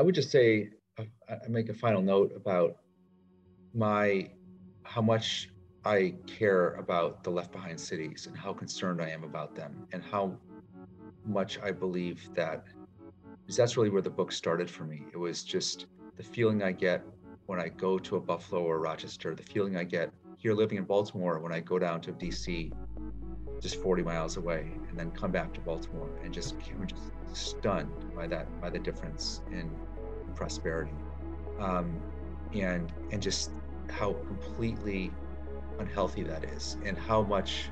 I would just say, uh, I make a final note about my how much I care about the left behind cities and how concerned I am about them and how much I believe that that's really where the book started for me. It was just the feeling I get when I go to a Buffalo or Rochester, the feeling I get here living in Baltimore when I go down to DC, just 40 miles away, and then come back to Baltimore and just, just stunned by that by the difference in prosperity, um, and and just how completely unhealthy that is, and how much,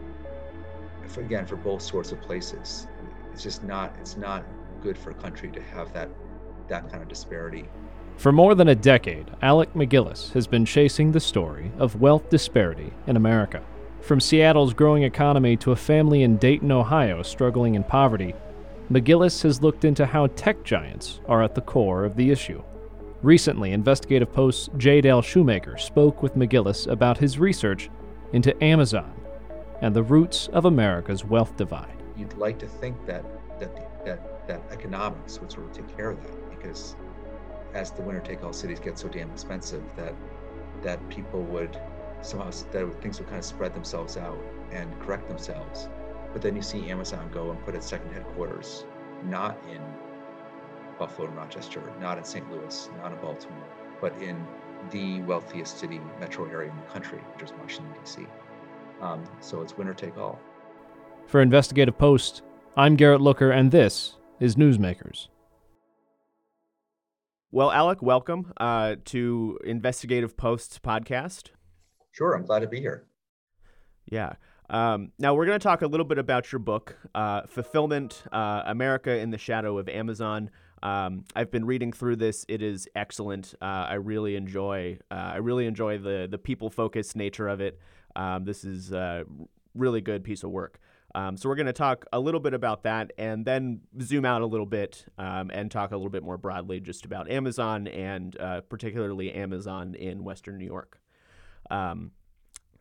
for, again, for both sorts of places, it's just not it's not good for a country to have that that kind of disparity. For more than a decade, Alec MacGillis has been chasing the story of wealth disparity in America. From Seattle's growing economy to a family in Dayton, Ohio struggling in poverty, MacGillis has looked into how tech giants are at the core of the issue. Recently, Investigative Post's J. Dale Shoemaker spoke with MacGillis about his research into Amazon and the roots of America's wealth divide. You'd like to think that that that that economics would sort of take care of that because as the winner take all cities get so damn expensive that that people would somehow that things would kind of spread themselves out and correct themselves but then you see amazon go and put its second headquarters not in buffalo and rochester not in st louis not in baltimore but in the wealthiest city metro area in the country which is washington d.c um, so it's winner take all for investigative post i'm garrett looker and this is Newsmakers. Well, Alec, welcome uh, to Investigative Posts podcast. Sure, I'm glad to be here. Yeah. Um, now, we're going to talk a little bit about your book, uh, Fulfillment uh, America in the Shadow of Amazon. Um, I've been reading through this. It is excellent. Uh, I really enjoy. Uh, I really enjoy the the people focused nature of it. Um, this is a really good piece of work. Um, so we're going to talk a little bit about that and then zoom out a little bit um, and talk a little bit more broadly just about Amazon and uh, particularly Amazon in Western New York. Um,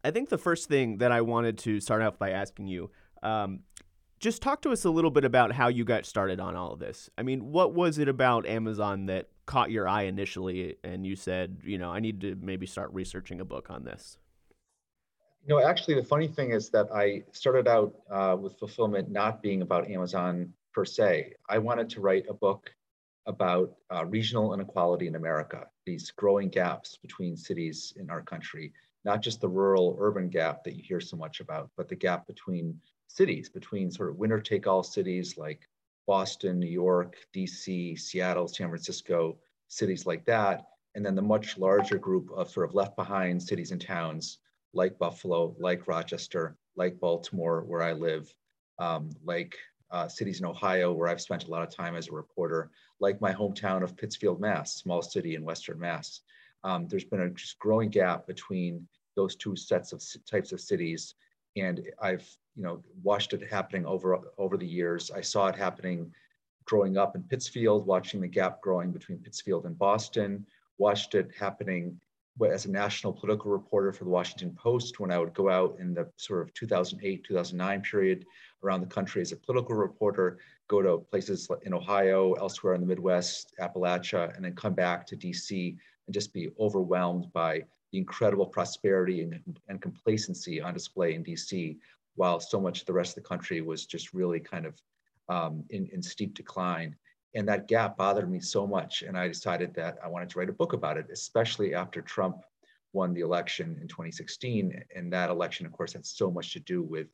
I think the first thing that I wanted to start off by asking you, um, just talk to us a little bit about how you got started on all of this. I mean, what was it about Amazon that caught your eye initially and you said, you know, I need to maybe start researching a book on this? No, actually, the funny thing is that I started out uh, with fulfillment not being about Amazon per se. I wanted to write a book about uh, regional inequality in America, these growing gaps between cities in our country, not just the rural urban gap that you hear so much about, but the gap between cities, between sort of winner take all cities like Boston, New York, DC, Seattle, San Francisco, cities like that, and then the much larger group of sort of left behind cities and towns like Buffalo, like Rochester, like Baltimore, where I live, um, like uh, cities in Ohio, where I've spent a lot of time as a reporter, like my hometown of Pittsfield, Mass, small city in Western Mass. Um, there's been a just growing gap between those two sets of types of cities, and I've you know watched it happening over over the years. I saw it happening growing up in Pittsfield, watching the gap growing between Pittsfield and Boston, watched it happening as a national political reporter for the Washington Post, when I would go out in the sort of 2008, 2009 period around the country as a political reporter, go to places in Ohio, elsewhere in the Midwest, Appalachia, and then come back to DC and just be overwhelmed by the incredible prosperity and, and complacency on display in DC, while so much of the rest of the country was just really kind of um, in, in steep decline. And that gap bothered me so much. And I decided that I wanted to write a book about it, especially after Trump won the election in 2016. And that election, of course, had so much to do with,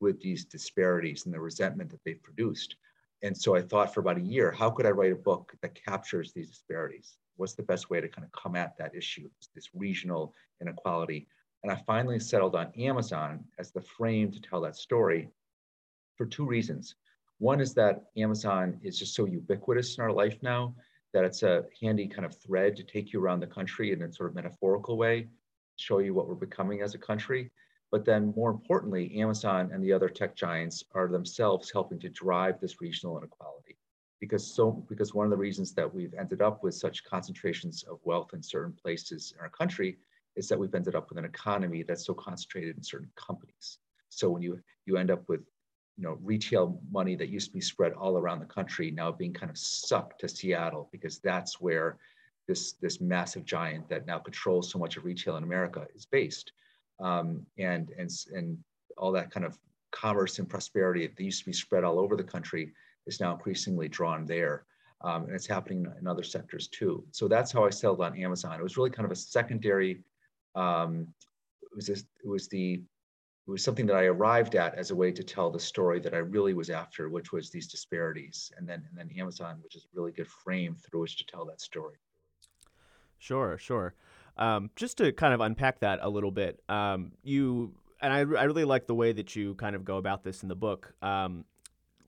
with these disparities and the resentment that they've produced. And so I thought for about a year, how could I write a book that captures these disparities? What's the best way to kind of come at that issue, this regional inequality? And I finally settled on Amazon as the frame to tell that story for two reasons. One is that Amazon is just so ubiquitous in our life now that it's a handy kind of thread to take you around the country in a sort of metaphorical way, show you what we're becoming as a country. But then more importantly, Amazon and the other tech giants are themselves helping to drive this regional inequality. Because so because one of the reasons that we've ended up with such concentrations of wealth in certain places in our country is that we've ended up with an economy that's so concentrated in certain companies. So when you you end up with you know retail money that used to be spread all around the country now being kind of sucked to Seattle because that's where this this massive giant that now controls so much of retail in America is based, um, and and and all that kind of commerce and prosperity that used to be spread all over the country is now increasingly drawn there. Um, and it's happening in other sectors too. So that's how I settled on Amazon. It was really kind of a secondary. Um, it was it was the it was something that I arrived at as a way to tell the story that I really was after, which was these disparities, and then and then Amazon, which is a really good frame through which to tell that story. Sure, sure. Um, just to kind of unpack that a little bit, um, you and I, I really like the way that you kind of go about this in the book. Um,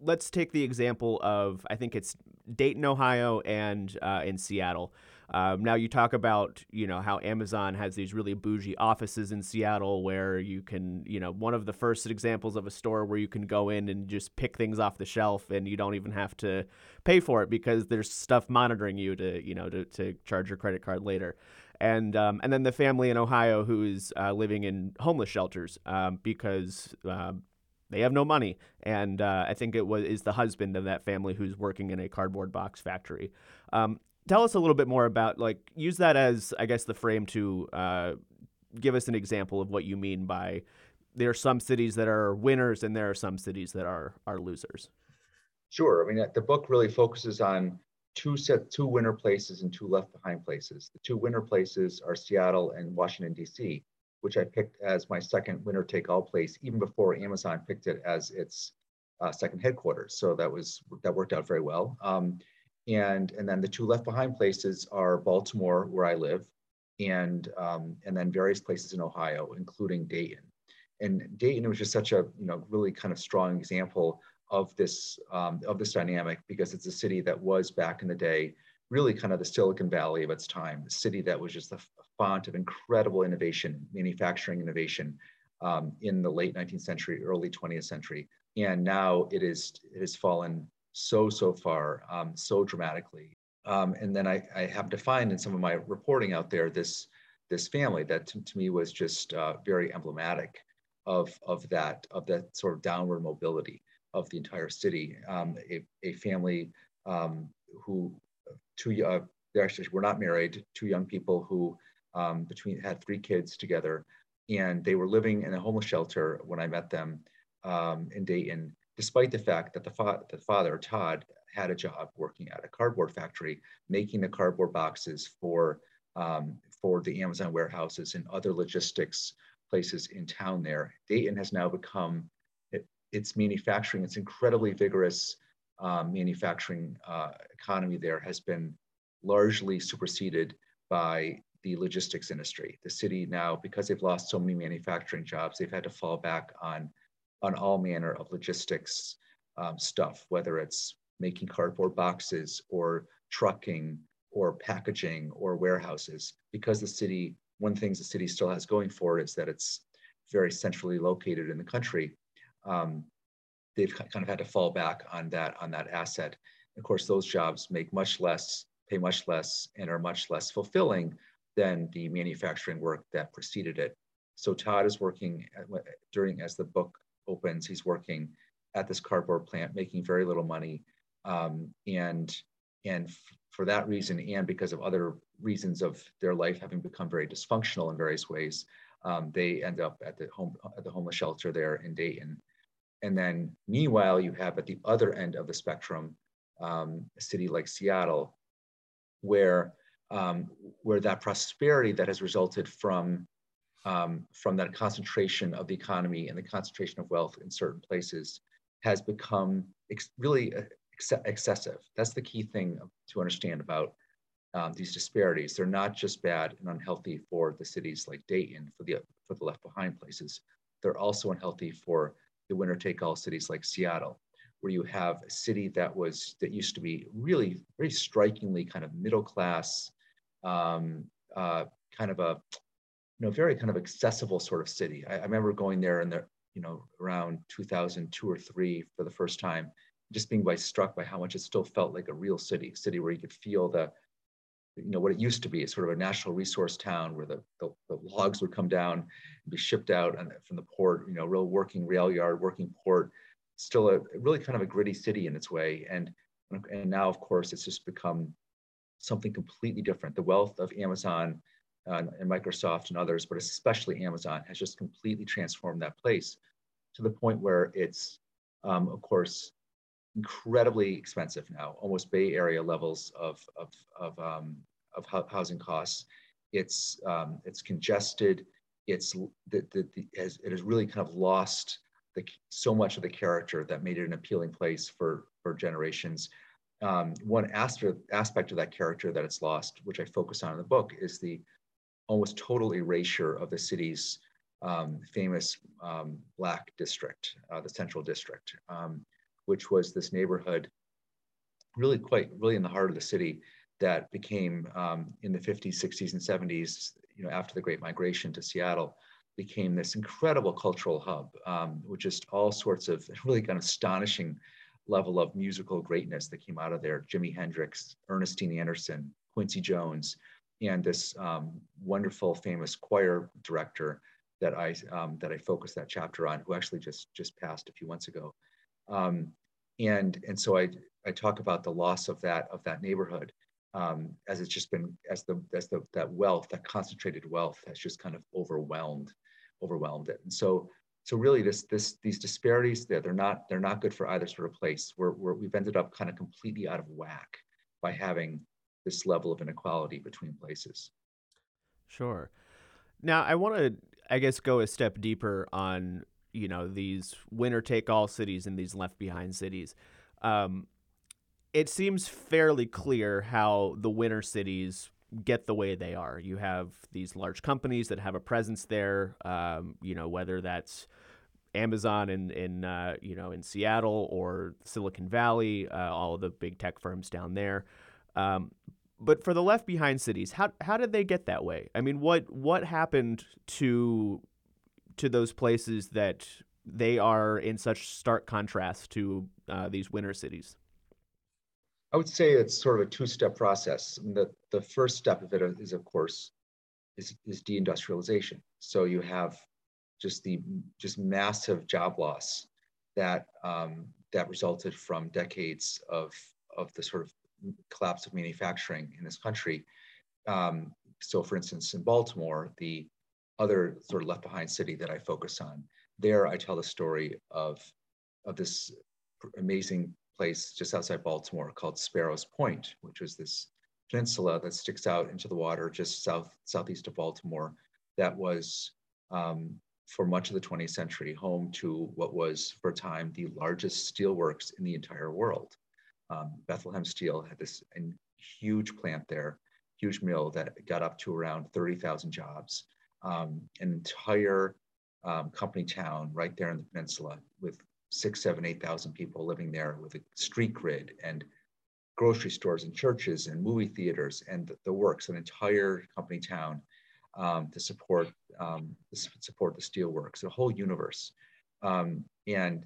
let's take the example of I think it's Dayton, Ohio, and uh, in Seattle. Um, now you talk about you know how Amazon has these really bougie offices in Seattle where you can you know one of the first examples of a store where you can go in and just pick things off the shelf and you don't even have to pay for it because there's stuff monitoring you to you know to, to charge your credit card later. And um, and then the family in Ohio who's uh, living in homeless shelters um, because uh, they have no money, and uh, I think it was is the husband of that family who's working in a cardboard box factory. Um, tell us a little bit more about like use that as I guess the frame to uh, give us an example of what you mean by there are some cities that are winners and there are some cities that are are losers. Sure. I mean, the book really focuses on two set two winner places and two left behind places. The two winner places are Seattle and Washington D.C which I picked as my second winner take all place, even before Amazon picked it as its uh, second headquarters. So that was that worked out very well. Um, and and then the two left behind places are Baltimore, where I live, and um, and then various places in Ohio, including Dayton. And Dayton was just such a you know really kind of strong example of this um, of this dynamic because it's a city that was back in the day really kind of the Silicon Valley of its time, the city that was just the font of incredible innovation, manufacturing innovation um, in the late 19th century, early 20th century. And now it is it has fallen so, so far, um, so dramatically. Um, and then I, I have to find in some of my reporting out there this, this family that to, to me was just uh, very emblematic of, of that, of that sort of downward mobility of the entire city. Um, a, a family um, who two uh, they actually were not married, two young people who um, between had three kids together, and they were living in a homeless shelter when I met them um, in Dayton, despite the fact that the, fa- the father Todd had a job working at a cardboard factory, making the cardboard boxes for um, for the Amazon warehouses and other logistics places in town. There, Dayton has now become it, its manufacturing, its incredibly vigorous um, manufacturing uh, economy there has been largely superseded by the logistics industry. The city now, because they've lost so many manufacturing jobs, they've had to fall back on, on all manner of logistics um, stuff, whether it's making cardboard boxes or trucking or packaging or warehouses. Because the city, one thing the city still has going for it is that it's very centrally located in the country. Um, they've kind of had to fall back on that on that asset. Of course, those jobs make much less, pay much less, and are much less fulfilling than the manufacturing work that preceded it. So Todd is working at, during as the book opens. He's working at this cardboard plant, making very little money, um, and and for that reason, and because of other reasons of their life having become very dysfunctional in various ways, um, they end up at the home at the homeless shelter there in Dayton. And then meanwhile, you have at the other end of the spectrum, um, a city like Seattle, where um, where that prosperity that has resulted from um, from that concentration of the economy and the concentration of wealth in certain places has become ex- really uh, ex- excessive. That's the key thing to understand about um, these disparities. They're not just bad and unhealthy for the cities like Dayton, for the for the left behind places. They're also unhealthy for the winner take all cities like Seattle where you have a city that was that used to be really very strikingly kind of middle class um, uh, kind of a you know very kind of accessible sort of city. I, I remember going there in the you know around 2002 or three for the first time, just being by struck by how much it still felt like a real city, city where you could feel the you know what it used to be, sort of a natural resource town where the, the, the logs would come down and be shipped out and from the port, you know, real working rail yard, working port, still a really kind of a gritty city in its way. And, and now, of course, it's just become something completely different. The wealth of Amazon uh, and Microsoft and others, but especially Amazon, has just completely transformed that place to the point where it's, um, of course, incredibly expensive now, almost Bay Area levels of, of, of, um, of housing costs. It's, um, it's congested. It's the, the, the, has, it has really kind of lost the, so much of the character that made it an appealing place for, for generations. Um, one aspect, of that character that it's lost, which I focus on in the book, is the almost total erasure of the city's um, famous um, Black district, uh, the Central District, um, which was this neighborhood really quite, really in the heart of the city that became um, in the 50s, 60s, and 70s, you know, after the Great Migration to Seattle, became this incredible cultural hub um, with just all sorts of really kind of astonishing level of musical greatness that came out of there. Jimi Hendrix, Ernestine Anderson, Quincy Jones, and this um, wonderful, famous choir director that I um, that I focused that chapter on, who actually just just passed a few months ago, um, and and so I I talk about the loss of that of that neighborhood um, as it's just been as the as the that wealth that concentrated wealth has just kind of overwhelmed overwhelmed it, and so so really this this these disparities there they're not they're not good for either sort of place. We're, we're we've ended up kind of completely out of whack by having this level of inequality between places. Sure. Now, I want to, I guess, go a step deeper on you know these winner take all cities and these left behind cities. Um, it seems fairly clear how the winner cities get the way they are. You have these large companies that have a presence there. Um, you know, whether that's Amazon in in uh, you know in Seattle or Silicon Valley, uh, all of the big tech firms down there. Um, but for the left behind cities, how how did they get that way? I mean, what what happened to to those places that they are in such stark contrast to uh, these winter cities? I would say it's sort of a two-step process. The the first step of it is, of course, is, is deindustrialization. So you have just the just massive job loss that um, that resulted from decades of of the sort of collapse of manufacturing in this country. Um, so, for instance, in Baltimore, the other sort of left behind city that I focus on, there I tell the story of, of this amazing place just outside Baltimore called Sparrows Point, which was this peninsula that sticks out into the water just south southeast of Baltimore that was um, for much of the 20th century home to what was for a time the largest steelworks in the entire world. Um, Bethlehem Steel had this huge plant there, huge mill that got up to around 30,000 jobs, um, an entire um, company town right there in the peninsula with six, seven, 8,000 people living there with a street grid and grocery stores and churches and movie theaters and the, the works, an entire company town um, to support um, to support the steelworks, a whole universe. Um, and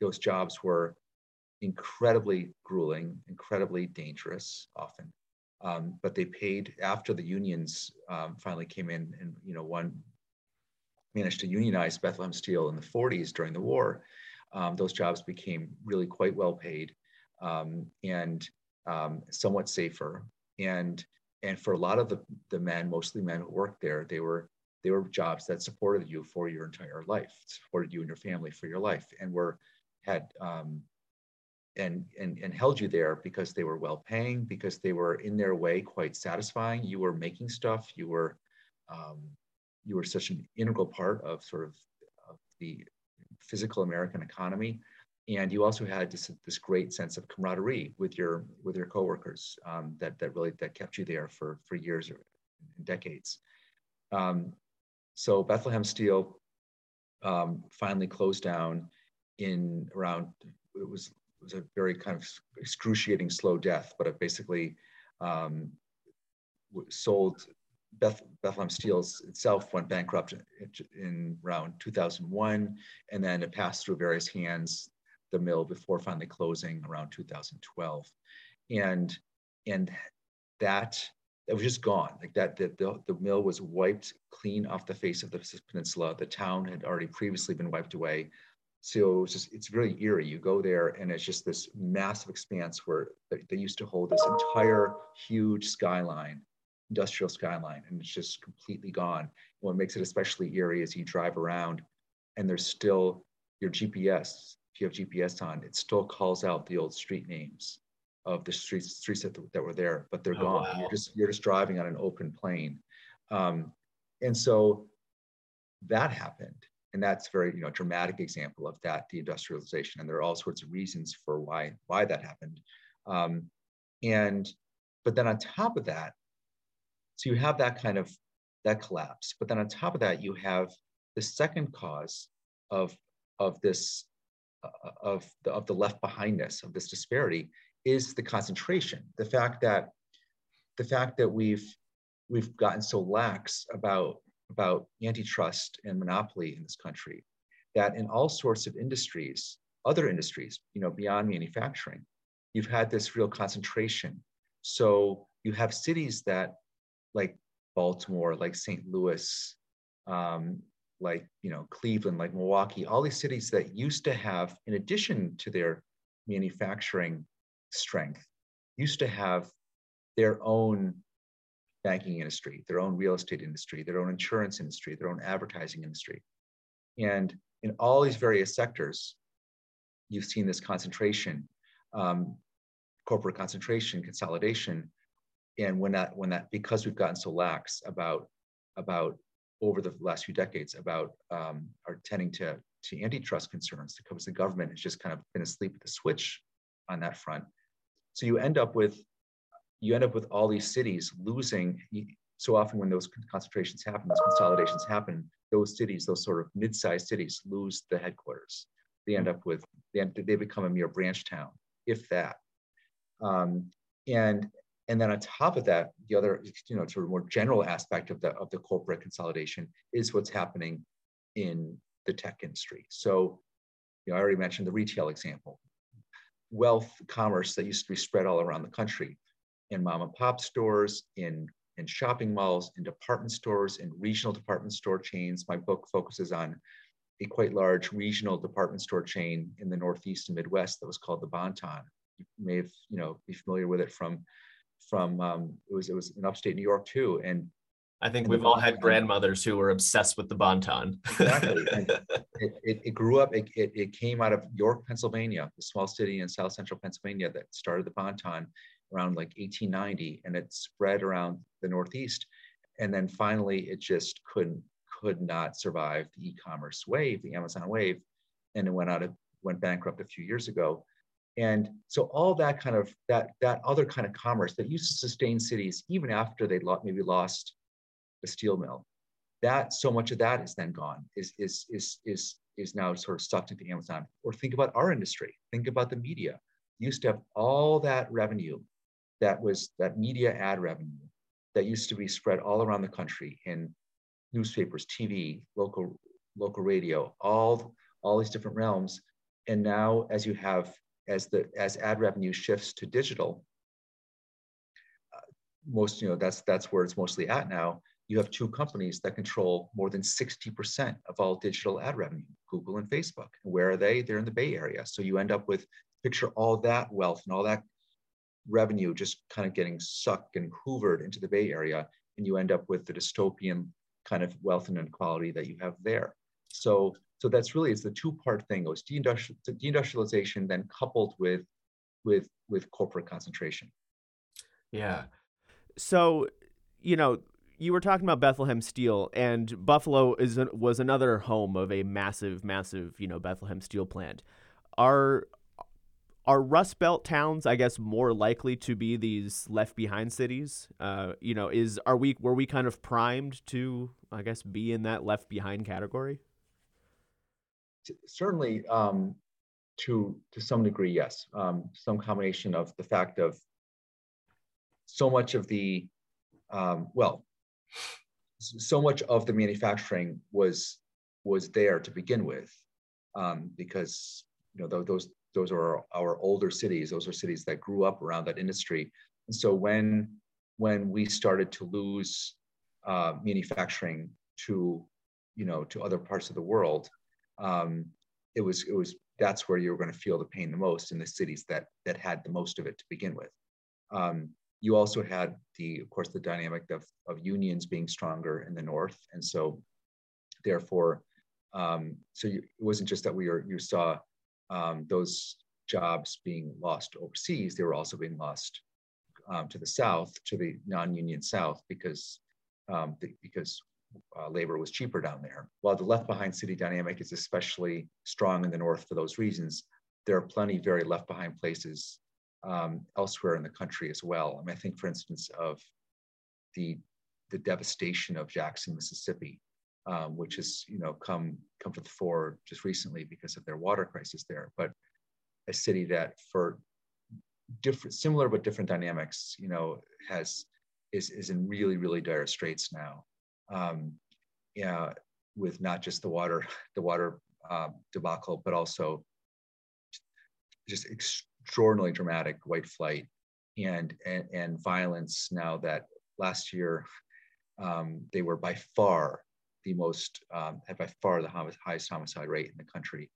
those jobs were incredibly grueling, incredibly dangerous often. Um, but they paid after the unions um, finally came in and you know one managed to unionize Bethlehem Steel in the 40s during the war. Um, those jobs became really quite well paid and somewhat safer. And and for a lot of the, the men, mostly men who worked there, they were they were jobs that supported you for your entire life, supported you and your family for your life, and were had um, and, and, and held you there because they were well paying, because they were in their way quite satisfying. You were making stuff, you were, um, you were such an integral part of sort of, of the physical American economy. And you also had this, this great sense of camaraderie with your with your coworkers um, that that really that kept you there for for years or decades. Um, so Bethlehem Steel um, finally closed down in around it was was a very kind of excruciating slow death, but it basically um, sold Beth, Bethlehem Steels itself went bankrupt in around 2001, and then it passed through various hands, the mill before finally closing around 2012, and and that it was just gone. Like that, the, the, the mill was wiped clean off the face of the peninsula. The town had already previously been wiped away so it's just it's really eerie. You go there and it's just this massive expanse where they, they used to hold this entire huge skyline, industrial skyline, and it's just completely gone. What makes it especially eerie is you drive around and there's still your GPS. If you have GPS on, it still calls out the old street names of the streets streets that, that were there, but they're oh, gone. Wow. You're just you're just driving on an open plain, um, and so that happened, and that's very you know dramatic example of that deindustrialization. And there are all sorts of reasons for why why that happened, um, and but then on top of that, so you have that kind of that collapse. But then on top of that, you have the second cause of of this of the, of the left behindness of this disparity is the concentration. The fact that the fact that we've we've gotten so lax about about antitrust and monopoly in this country that in all sorts of industries, other industries, you know, beyond manufacturing, you've had this real concentration. So you have cities that, like Baltimore, like St. Louis, um, like you know Cleveland, like Milwaukee, all these cities that used to have, in addition to their manufacturing strength used to have their own banking industry, their own real estate industry, their own insurance industry, their own advertising industry. And in all these various sectors, you've seen this concentration, um, corporate concentration, consolidation. And when that, when that, because we've gotten so lax about, about over the last few decades about um, are tending to, to antitrust concerns because the government has just kind of been asleep at the switch on that front. So you end up with you end up with all these cities losing. So often when those concentrations happen, those consolidations happen, those cities, those sort of mid-sized cities, lose the headquarters. They end up with they, they become a mere branch town, if that. Um, and and then on top of that, the other you know sort of more general aspect of the of the corporate consolidation is what's happening in the tech industry. So you know, I already mentioned the retail example wealth commerce that used to be spread all around the country in mom and pop stores, in, in shopping malls, in department stores, in regional department store chains. My book focuses on a quite large regional department store chain in the Northeast and Midwest that was called the Bon-Ton. You may have, you know, be familiar with it from, from um, it was it was in upstate New York too, and I think we've all had grandmothers who were obsessed with the Bon-Ton. exactly. it, it, it, grew up, it, it, it, came out of York, Pennsylvania, a small city in South Central Pennsylvania that started the Bon-Ton around like 1890 and it spread around the Northeast. And then finally it just couldn't, could not survive the e-commerce wave, the Amazon wave. And it went out of, went bankrupt a few years ago. And so all that kind of, that, that other kind of commerce that used to sustain cities even after they maybe lost a steel mill. That so much of that is then gone, is is is is is now sort of sucked into Amazon. Or think about our industry. Think about the media. Used to have all that revenue that was that media ad revenue that used to be spread all around the country in newspapers, TV, local local radio, all all these different realms. And now, as you have as the as ad revenue shifts to digital, uh, most you know that's that's where it's mostly at now you have two companies that control more than 60% of all digital ad revenue, Google and Facebook. Where are they? They're in the Bay Area. So you end up with picture all that wealth and all that revenue just kind of getting sucked and hoovered into the Bay Area. And you end up with the dystopian kind of wealth and inequality that you have there. So, so that's really, it's the two-part thing. It was deindustrialization then coupled with, with, with corporate concentration. Yeah. So, you know, you were talking about Bethlehem Steel, and Buffalo is was another home of a massive, massive, you know, Bethlehem Steel plant. Are are Rust Belt towns, I guess, more likely to be these left behind cities? Uh, you know, is are we were we kind of primed to, I guess, be in that left behind category? Certainly, um, to to some degree, yes. Um, some combination of the fact of so much of the um, well, so much of the manufacturing was was there to begin with, um, because you know those those are our older cities. Those are cities that grew up around that industry. And so when when we started to lose uh, manufacturing to you know to other parts of the world, um, it was it was that's where you were going to feel the pain the most in the cities that that had the most of it to begin with. Um, you also had the, of course, the dynamic of, of unions being stronger in the north, and so therefore, um, so you, it wasn't just that we were you saw um, those jobs being lost overseas; they were also being lost um, to the south, to the non-union south, because um, the, because uh, labor was cheaper down there. While the left behind city dynamic is especially strong in the north for those reasons, there are plenty very left behind places um, elsewhere in the country as well. I mean, I think, for instance, of the the devastation of Jackson, Mississippi, um, which has you know come come to the fore just recently because of their water crisis there. But a city that, for different, similar but different dynamics, you know, has is is in really really dire straits now. Um, yeah, with not just the water the water uh, debacle, but also just extraordinarily dramatic white flight and, and, and violence now that last year um, they were by far the most, um, had by far the highest homicide rate in the country,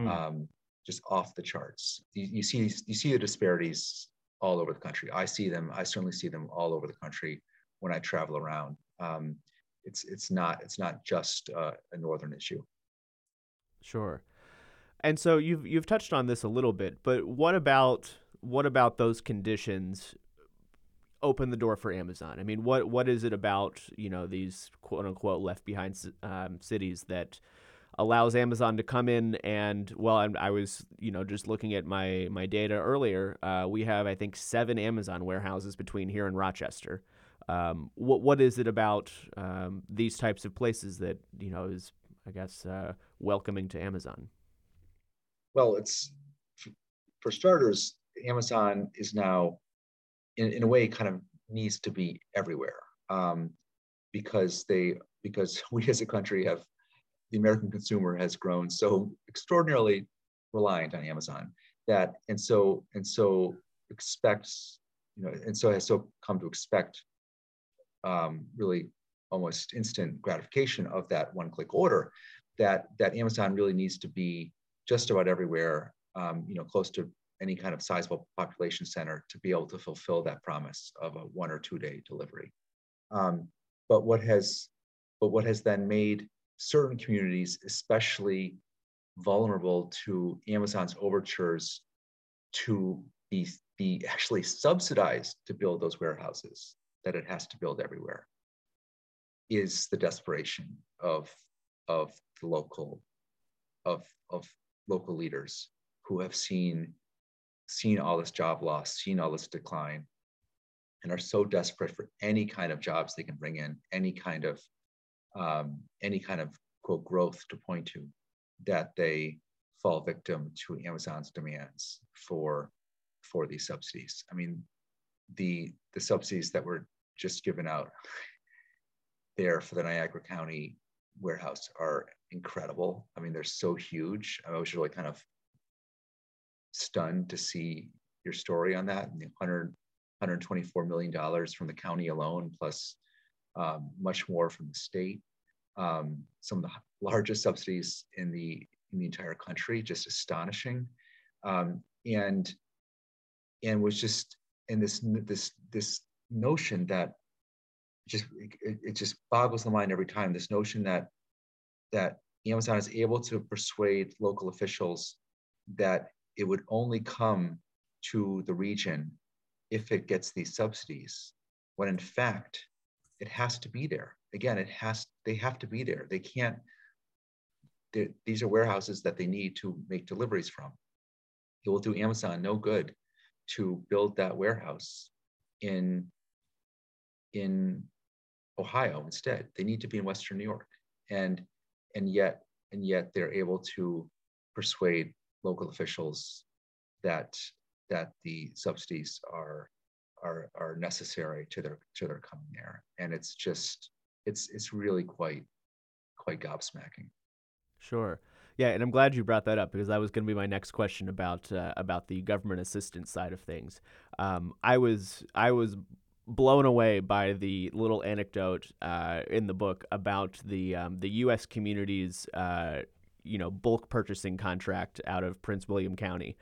mm. um, just off the charts. You, you, see, you see the disparities all over the country. I see them, I certainly see them all over the country when I travel around. Um, it's, it's, not, it's not just uh, a Northern issue. Sure. And so you've you've touched on this a little bit, but what about what about those conditions open the door for Amazon? I mean, what what is it about you know these quote unquote left behind um, cities that allows Amazon to come in and well, I, I was you know just looking at my my data earlier. Uh, we have I think seven Amazon warehouses between here and Rochester. Um, what what is it about um, these types of places that you know is I guess uh, welcoming to Amazon? Well, it's for starters, Amazon is now, in, in a way, kind of needs to be everywhere um, because they because we as a country have the American consumer has grown so extraordinarily reliant on Amazon that and so and so expects you know and so has so come to expect um, really almost instant gratification of that one click order that that Amazon really needs to be just about everywhere, um, you know, close to any kind of sizable population center to be able to fulfill that promise of a one or two day delivery. Um, but what has, but what has then made certain communities especially vulnerable to Amazon's overtures to be, be actually subsidized to build those warehouses that it has to build everywhere is the desperation of, of the local, of, of local leaders who have seen seen all this job loss, seen all this decline, and are so desperate for any kind of jobs they can bring in, any kind of um, any kind of quote growth to point to, that they fall victim to Amazon's demands for for these subsidies. I mean, the the subsidies that were just given out there for the Niagara County warehouse are incredible. I mean, they're so huge. I was really kind of stunned to see your story on that. And the 100, $124 million from the county alone, plus um, much more from the state. Um, some of the largest subsidies in the in the entire country, just astonishing. Um, and and was just in this this this notion that just it, it just boggles the mind every time. This notion that that Amazon is able to persuade local officials that it would only come to the region if it gets these subsidies, when in fact it has to be there. Again, it has they have to be there. They can't. These are warehouses that they need to make deliveries from. It will do Amazon no good to build that warehouse in in Ohio instead. They need to be in Western New York. And and yet and yet they're able to persuade local officials that that the subsidies are are are necessary to their to their coming there and it's just it's it's really quite quite gobsmacking sure yeah and i'm glad you brought that up because that was going to be my next question about uh, about the government assistance side of things um, i was i was blown away by the little anecdote uh, in the book about the um, the U.S. communities. Uh, you know bulk purchasing contract out of Prince William County.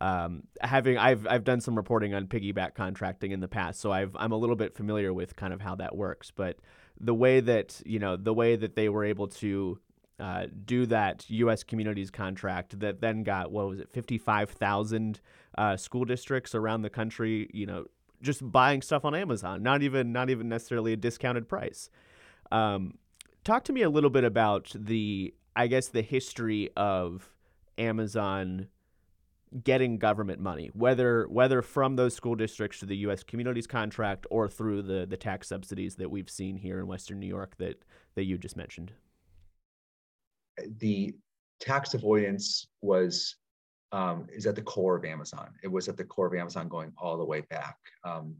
Um, having I've I've done some reporting on piggyback contracting in the past, so I've I'm a little bit familiar with kind of how that works. But the way that you know the way that they were able to uh, do that U.S. communities contract that then got what was it, fifty-five thousand uh, school districts around the country. You know, just buying stuff on Amazon, not even not even necessarily a discounted price. Um, talk to me a little bit about the, I guess, the history of Amazon getting government money, whether whether from those school districts to the U.S. communities contract or through the the tax subsidies that we've seen here in Western New York that that you just mentioned the tax avoidance was um, is at the core of Amazon. It was at the core of Amazon going all the way back. Um,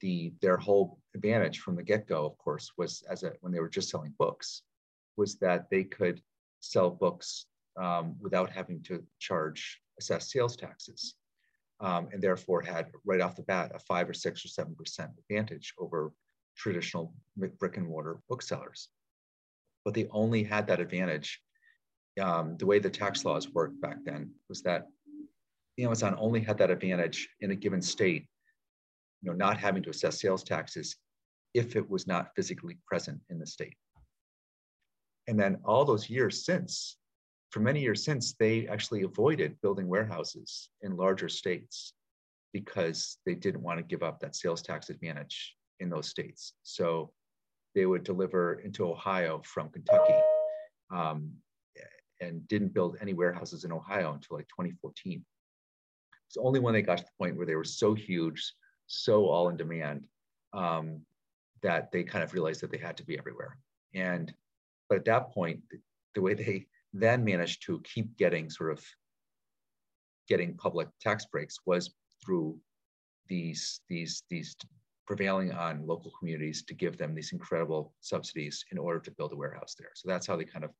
the their whole advantage from the get-go, of course, was as a, when they were just selling books, was that they could sell books um, without having to charge assessed sales taxes, um, and therefore had right off the bat a five or six or seven percent advantage over traditional brick and mortar booksellers. But they only had that advantage um, the way the tax laws worked back then was that Amazon only had that advantage in a given state, you know, not having to assess sales taxes if it was not physically present in the state. And then all those years since, for many years since, they actually avoided building warehouses in larger states because they didn't want to give up that sales tax advantage in those states. So they would deliver into Ohio from Kentucky. Um, and didn't build any warehouses in Ohio until like 2014. It's only when they got to the point where they were so huge, so all in demand, um, that they kind of realized that they had to be everywhere. And but at that point, the, the way they then managed to keep getting sort of getting public tax breaks was through these these these prevailing on local communities to give them these incredible subsidies in order to build a warehouse there. So that's how they kind of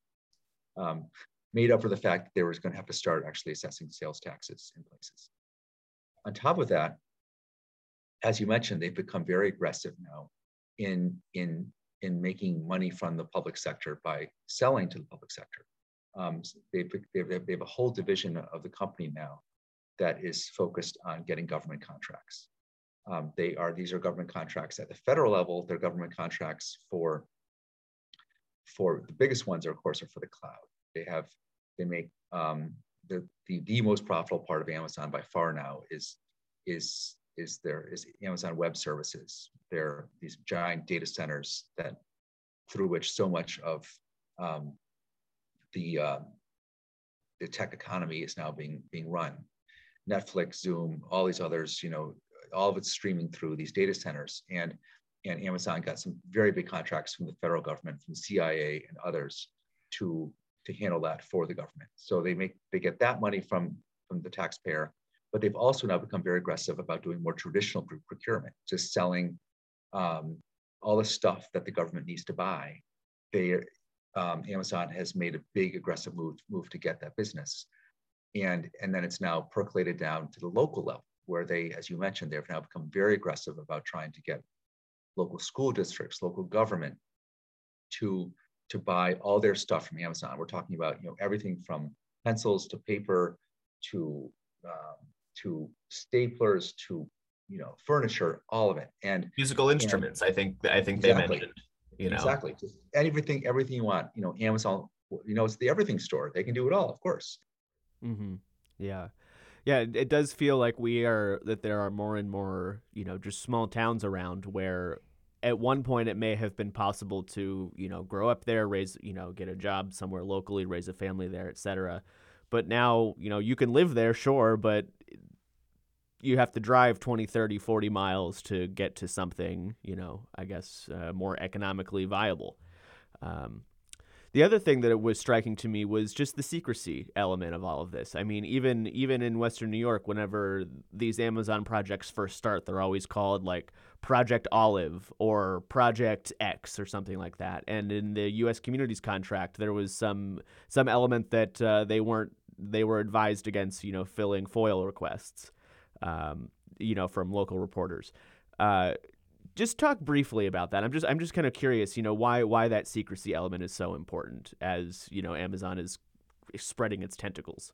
um, made up for the fact that they were going to have to start actually assessing sales taxes in places. On top of that, as you mentioned, they've become very aggressive now in, in, in making money from the public sector by selling to the public sector. Um, they've, they've, they have a whole division of the company now that is focused on getting government contracts. Um, they are these are government contracts at the federal level. They're government contracts for for the biggest ones, are, of course, are for the cloud. They have they make um, the, the the most profitable part of Amazon by far now is is is their is Amazon Web Services. They're these giant data centers that through which so much of um, the uh, the tech economy is now being being run. Netflix, Zoom, all these others, you know, all of it's streaming through these data centers. And and Amazon got some very big contracts from the federal government, from CIA and others to to handle that for the government. So they make they get that money from from the taxpayer, but they've also now become very aggressive about doing more traditional procurement, just selling um, all the stuff that the government needs to buy. They um, Amazon has made a big aggressive move move to get that business, and and then it's now percolated down to the local level where they, as you mentioned, they've now become very aggressive about trying to get local school districts, local government to to buy all their stuff from Amazon. We're talking about you know everything from pencils to paper to um, to staplers to you know furniture, all of it, and musical instruments. And, I think I think exactly, they mentioned you know exactly just everything everything you want. You know Amazon. You know it's the everything store. They can do it all, of course. Mm-hmm. Yeah. Yeah, it does feel like we are that there are more and more, you know, just small towns around where at one point it may have been possible to you know grow up there raise you know get a job somewhere locally raise a family there etc but now you know you can live there sure but you have to drive 20 30 40 miles to get to something you know i guess uh, more economically viable. Um, the other thing that it was striking to me was just the secrecy element of all of this. I mean, even even in Western New York, whenever these Amazon projects first start, they're always called like Project Olive or Project X or something like that. And in the U.S. Communities contract, there was some some element that uh, they weren't they were advised against, you know, filling FOIL requests, um, you know, from local reporters. Uh, just talk briefly about that. I'm just I'm just kind of curious, you know, why why that secrecy element is so important as, you know, Amazon is spreading its tentacles.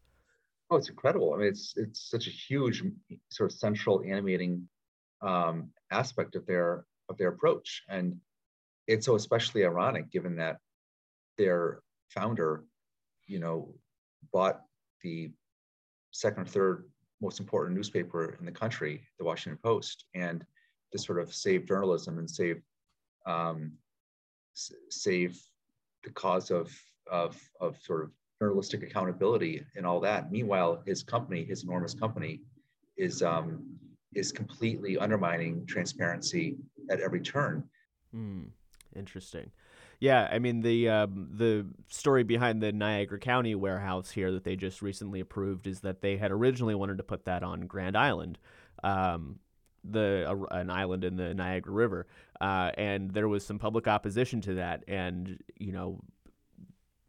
Oh, it's incredible. I mean, it's it's such a huge sort of central animating um, aspect of their of their approach, and it's so especially ironic given that their founder, you know, bought the second or third most important newspaper in the country, the Washington Post, and to sort of save journalism and save um, save the cause of of of sort of journalistic accountability and all that. Meanwhile, his company, his enormous company, is um, is completely undermining transparency at every turn. Mm, interesting. Yeah, I mean the um, the story behind the Niagara County warehouse here that they just recently approved is that they had originally wanted to put that on Grand Island, um, the an island in the Niagara River, uh, and there was some public opposition to that, and you know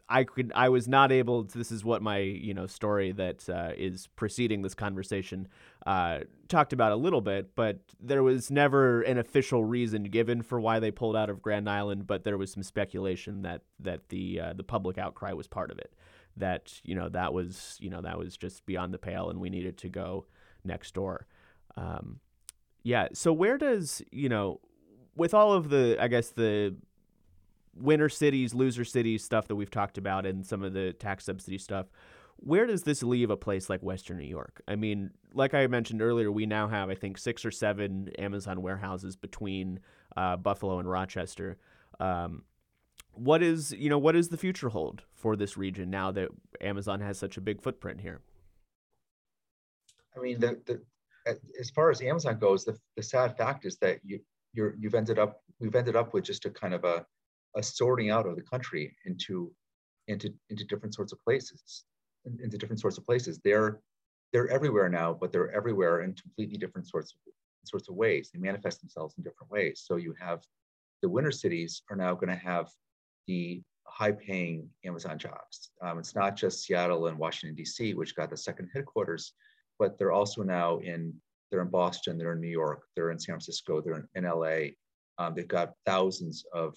I could I was not able to, this is what my you know story that uh, is preceding this conversation uh, talked about a little bit, but there was never an official reason given for why they pulled out of Grand Island, but there was some speculation that that the uh, the public outcry was part of it, that you know that was you know that was just beyond the pale, and we needed to go next door. Um, yeah, so where does you know with all of the I guess the winner cities, loser cities stuff that we've talked about and some of the tax subsidy stuff. Where does this leave a place like Western New York? I mean, like I mentioned earlier, we now have, I think, six or seven Amazon warehouses between uh, Buffalo and Rochester. Um, what is, you know, what does the future hold for this region now that Amazon has such a big footprint here? I mean, the, the as far as Amazon goes, the, the sad fact is that you you're you've ended up we've ended up with just a kind of a a sorting out of the country into into into different sorts of places into different sorts of places. They're they're everywhere now but they're everywhere in completely different sorts of sorts of ways. They manifest themselves in different ways. So you have the winter cities are now going to have the high paying amazon jobs. Um, it's not just seattle and washington d.c which got the second headquarters but they're also now in they're in boston they're in new york they're in san francisco they're in, in la um, they've got thousands of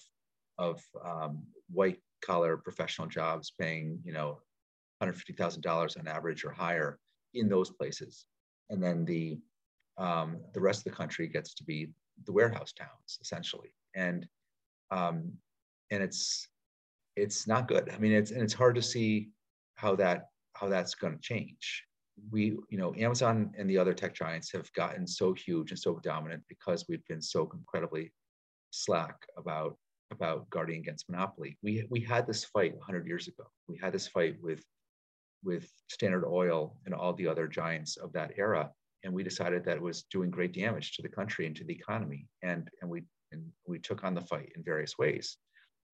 of um, white collar professional jobs paying, you know, $150,000 on average or higher in those places. And then the, um, the rest of the country gets to be the warehouse towns essentially. And, um, and it's, it's not good. I mean, it's, and it's hard to see how that, how that's going to change. We, you know, Amazon and the other tech giants have gotten so huge and so dominant because we've been so incredibly slack about about guarding against monopoly. We, we had this fight 100 years ago. We had this fight with, with Standard Oil and all the other giants of that era. And we decided that it was doing great damage to the country and to the economy. And, and, we, and we took on the fight in various ways.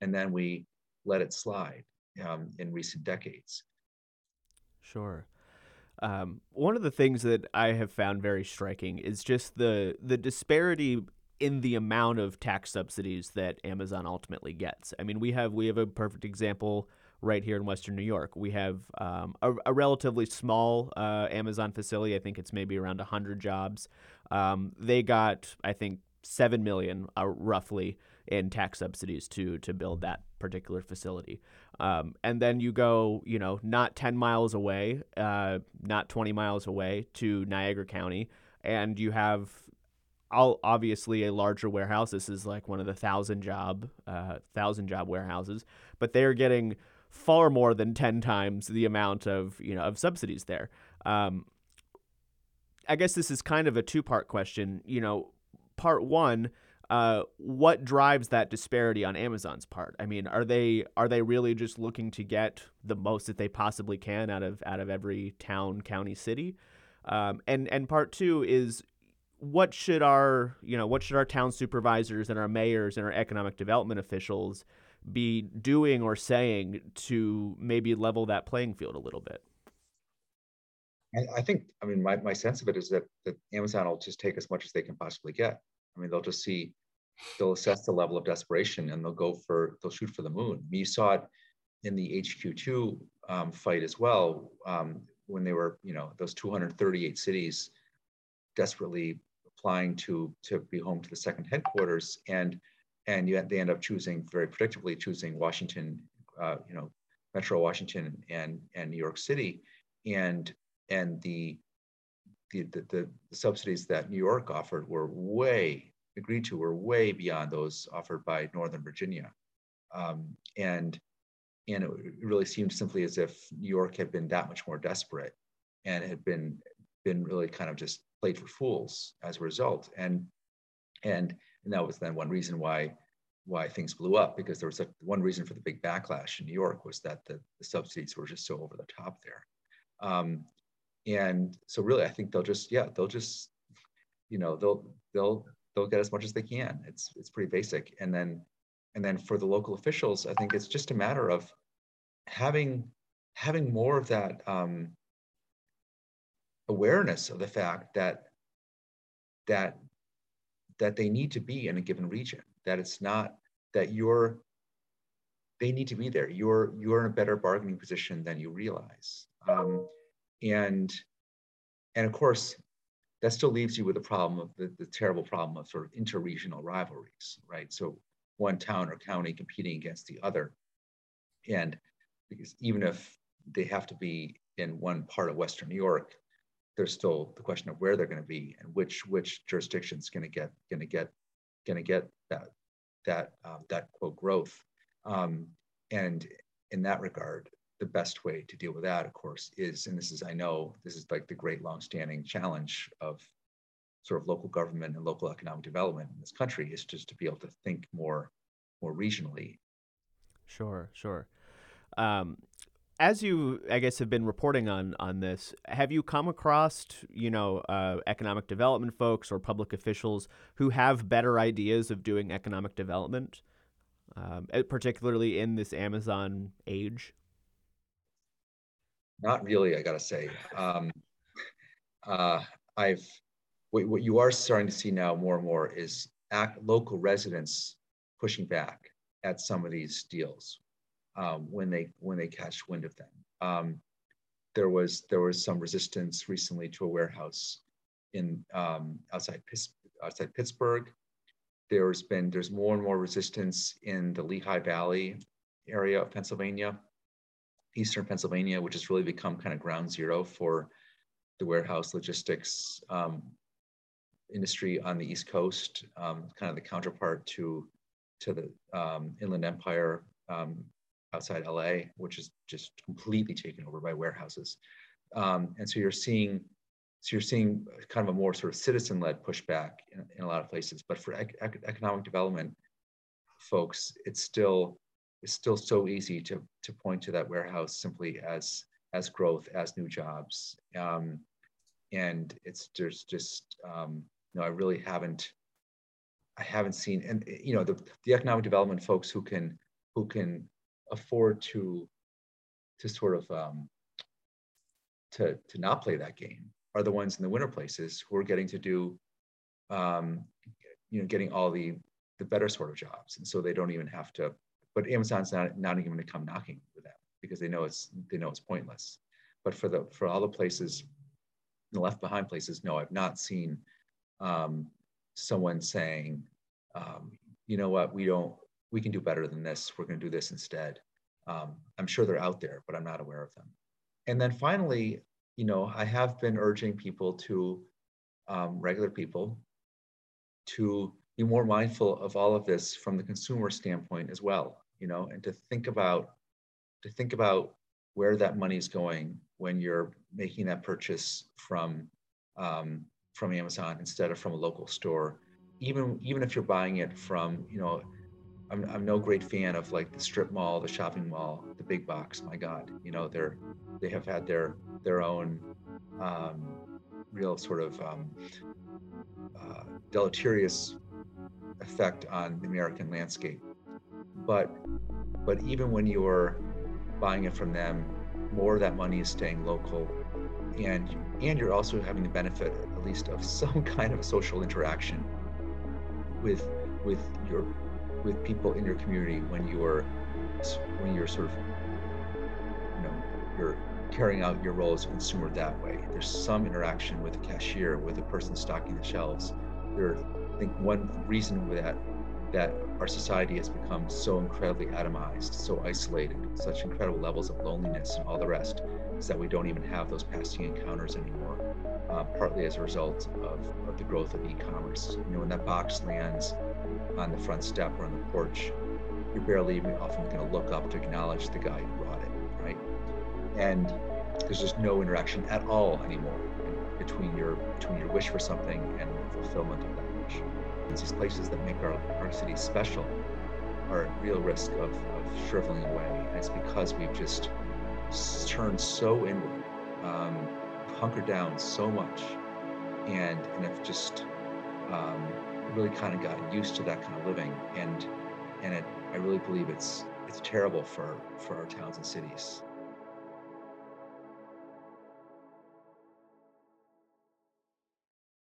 And then we let it slide um, in recent decades. Sure. Um, one of the things that I have found very striking is just the the disparity in the amount of tax subsidies that Amazon ultimately gets. I mean, we have we have a perfect example right here in Western New York. We have um, a, a, relatively small uh, Amazon facility. I think it's maybe around hundred jobs. Um, they got, I think, seven million uh, roughly in tax subsidies to to build that particular facility. Um, and then you go, you know, not ten miles away, uh, not twenty miles away to Niagara County, and you have obviously a larger warehouse. This is like one of the thousand job, uh, thousand job warehouses, but they're getting far more than ten times the amount of you know of subsidies there. Um, I guess this is kind of a two part question. You know, part one. Uh, what drives that disparity on Amazon's part? I mean, are they are they really just looking to get the most that they possibly can out of out of every town, county, city? Um, and and part two is what should our you know what should our town supervisors and our mayors and our economic development officials be doing or saying to maybe level that playing field a little bit I, I think i mean my, my sense of it is that, that amazon will just take as much as they can possibly get i mean they'll just see they'll assess the level of desperation and they'll go for they'll shoot for the moon. You saw it in the hq2 um, fight as well um, when they were you know those 238 cities desperately applying to to be home to the second headquarters, and and you, they end up choosing very predictably choosing Washington, uh, you know, Metro Washington and and New York City, and and the the, the, the subsidies that New York offered were way agreed to were way beyond those offered by Northern Virginia, um, and and it really seemed simply as if New York had been that much more desperate, and had been been really kind of just played for fools as a result, and and and that was then one reason why why things blew up because there was a, one reason for the big backlash in New York was that the, the subsidies were just so over the top there. Um, and so really, I think they'll just, yeah, they'll just, you know, they'll, they'll, they'll get as much as they can. It's, it's pretty basic. And then, and then for the local officials, I think it's just a matter of having, having more of that um, awareness of the fact that, that, that they need to be in a given region that it's not that you're they need to be there you're you're in a better bargaining position than you realize um, and and of course that still leaves you with the problem of the, the terrible problem of sort of interregional rivalries right so one town or county competing against the other and because even if they have to be in one part of western new york there's still the question of where they're going to be and which which jurisdiction's going to get going to get going to get that that um, that quote growth. Um, and in that regard, the best way to deal with that, of course, is and this is I know this is like the great longstanding challenge of sort of local government and local economic development in this country is just to be able to think more more regionally. Sure, sure. Um, as you, I guess, have been reporting on on this, have you come across, you know, uh, economic development folks or public officials who have better ideas of doing economic development, um, particularly in this Amazon age? Not really, I gotta say. Um, uh, I've what, what you are starting to see now more and more is act, local residents pushing back at some of these deals um, when they when they catch wind of them. Um, there was there was some resistance recently to a warehouse in um, outside outside Pittsburgh. There's been there's more and more resistance in the Lehigh Valley area of Pennsylvania, eastern Pennsylvania, which has really become kind of ground zero for the warehouse logistics um, industry on the East Coast, um, kind of the counterpart to to the um, Inland Empire um, outside LA, which is just completely taken over by warehouses. Um, and so you're seeing, so you're seeing kind of a more sort of citizen-led pushback in, in a lot of places. But for ec- economic development folks, it's still it's still so easy to to point to that warehouse simply as as growth, as new jobs. Um, and it's just just um, you know I really haven't I haven't seen and you know the the economic development folks who can who can afford to to sort of um, to to not play that game are the ones in the winter places who are getting to do um, you know getting all the the better sort of jobs and so they don't even have to but amazon's not not even going to come knocking with them because they know it's they know it's pointless but for the for all the places the left behind places no i've not seen um, someone saying um, you know what we don't we can do better than this. We're going to do this instead. Um, I'm sure they're out there, but I'm not aware of them. And then finally, you know, I have been urging people to, um, regular people, to be more mindful of all of this from the consumer standpoint as well, you know, and to think about, to think about where that money is going when you're making that purchase from, um, from Amazon instead of from a local store, even even if you're buying it from, you know, I'm, I'm no great fan of like the strip mall, the shopping mall, the big box. My God, you know they're they have had their their own um, real sort of um, uh, deleterious effect on the American landscape. But but even when you're buying it from them, more of that money is staying local, and and you're also having the benefit at least of some kind of social interaction with with your with people in your community when you are when you're sort of you know you're carrying out your role as a consumer that way. There's some interaction with the cashier with the person stocking the shelves. There i think one reason that that our society has become so incredibly atomized, so isolated, such incredible levels of loneliness and all the rest, is that we don't even have those passing encounters anymore. Uh, partly as a result of, of the growth of e-commerce. You know, when that box lands on the front step or on the porch, you're barely even often going to look up to acknowledge the guy who brought it, right? And there's just no interaction at all anymore between your between your wish for something and the fulfillment of that. It's these places that make our, our city special are at real risk of, of shriveling away. And it's because we've just turned so inward, um, hunkered down so much, and and have just um, really kind of gotten used to that kind of living. And and it, I really believe it's it's terrible for for our towns and cities.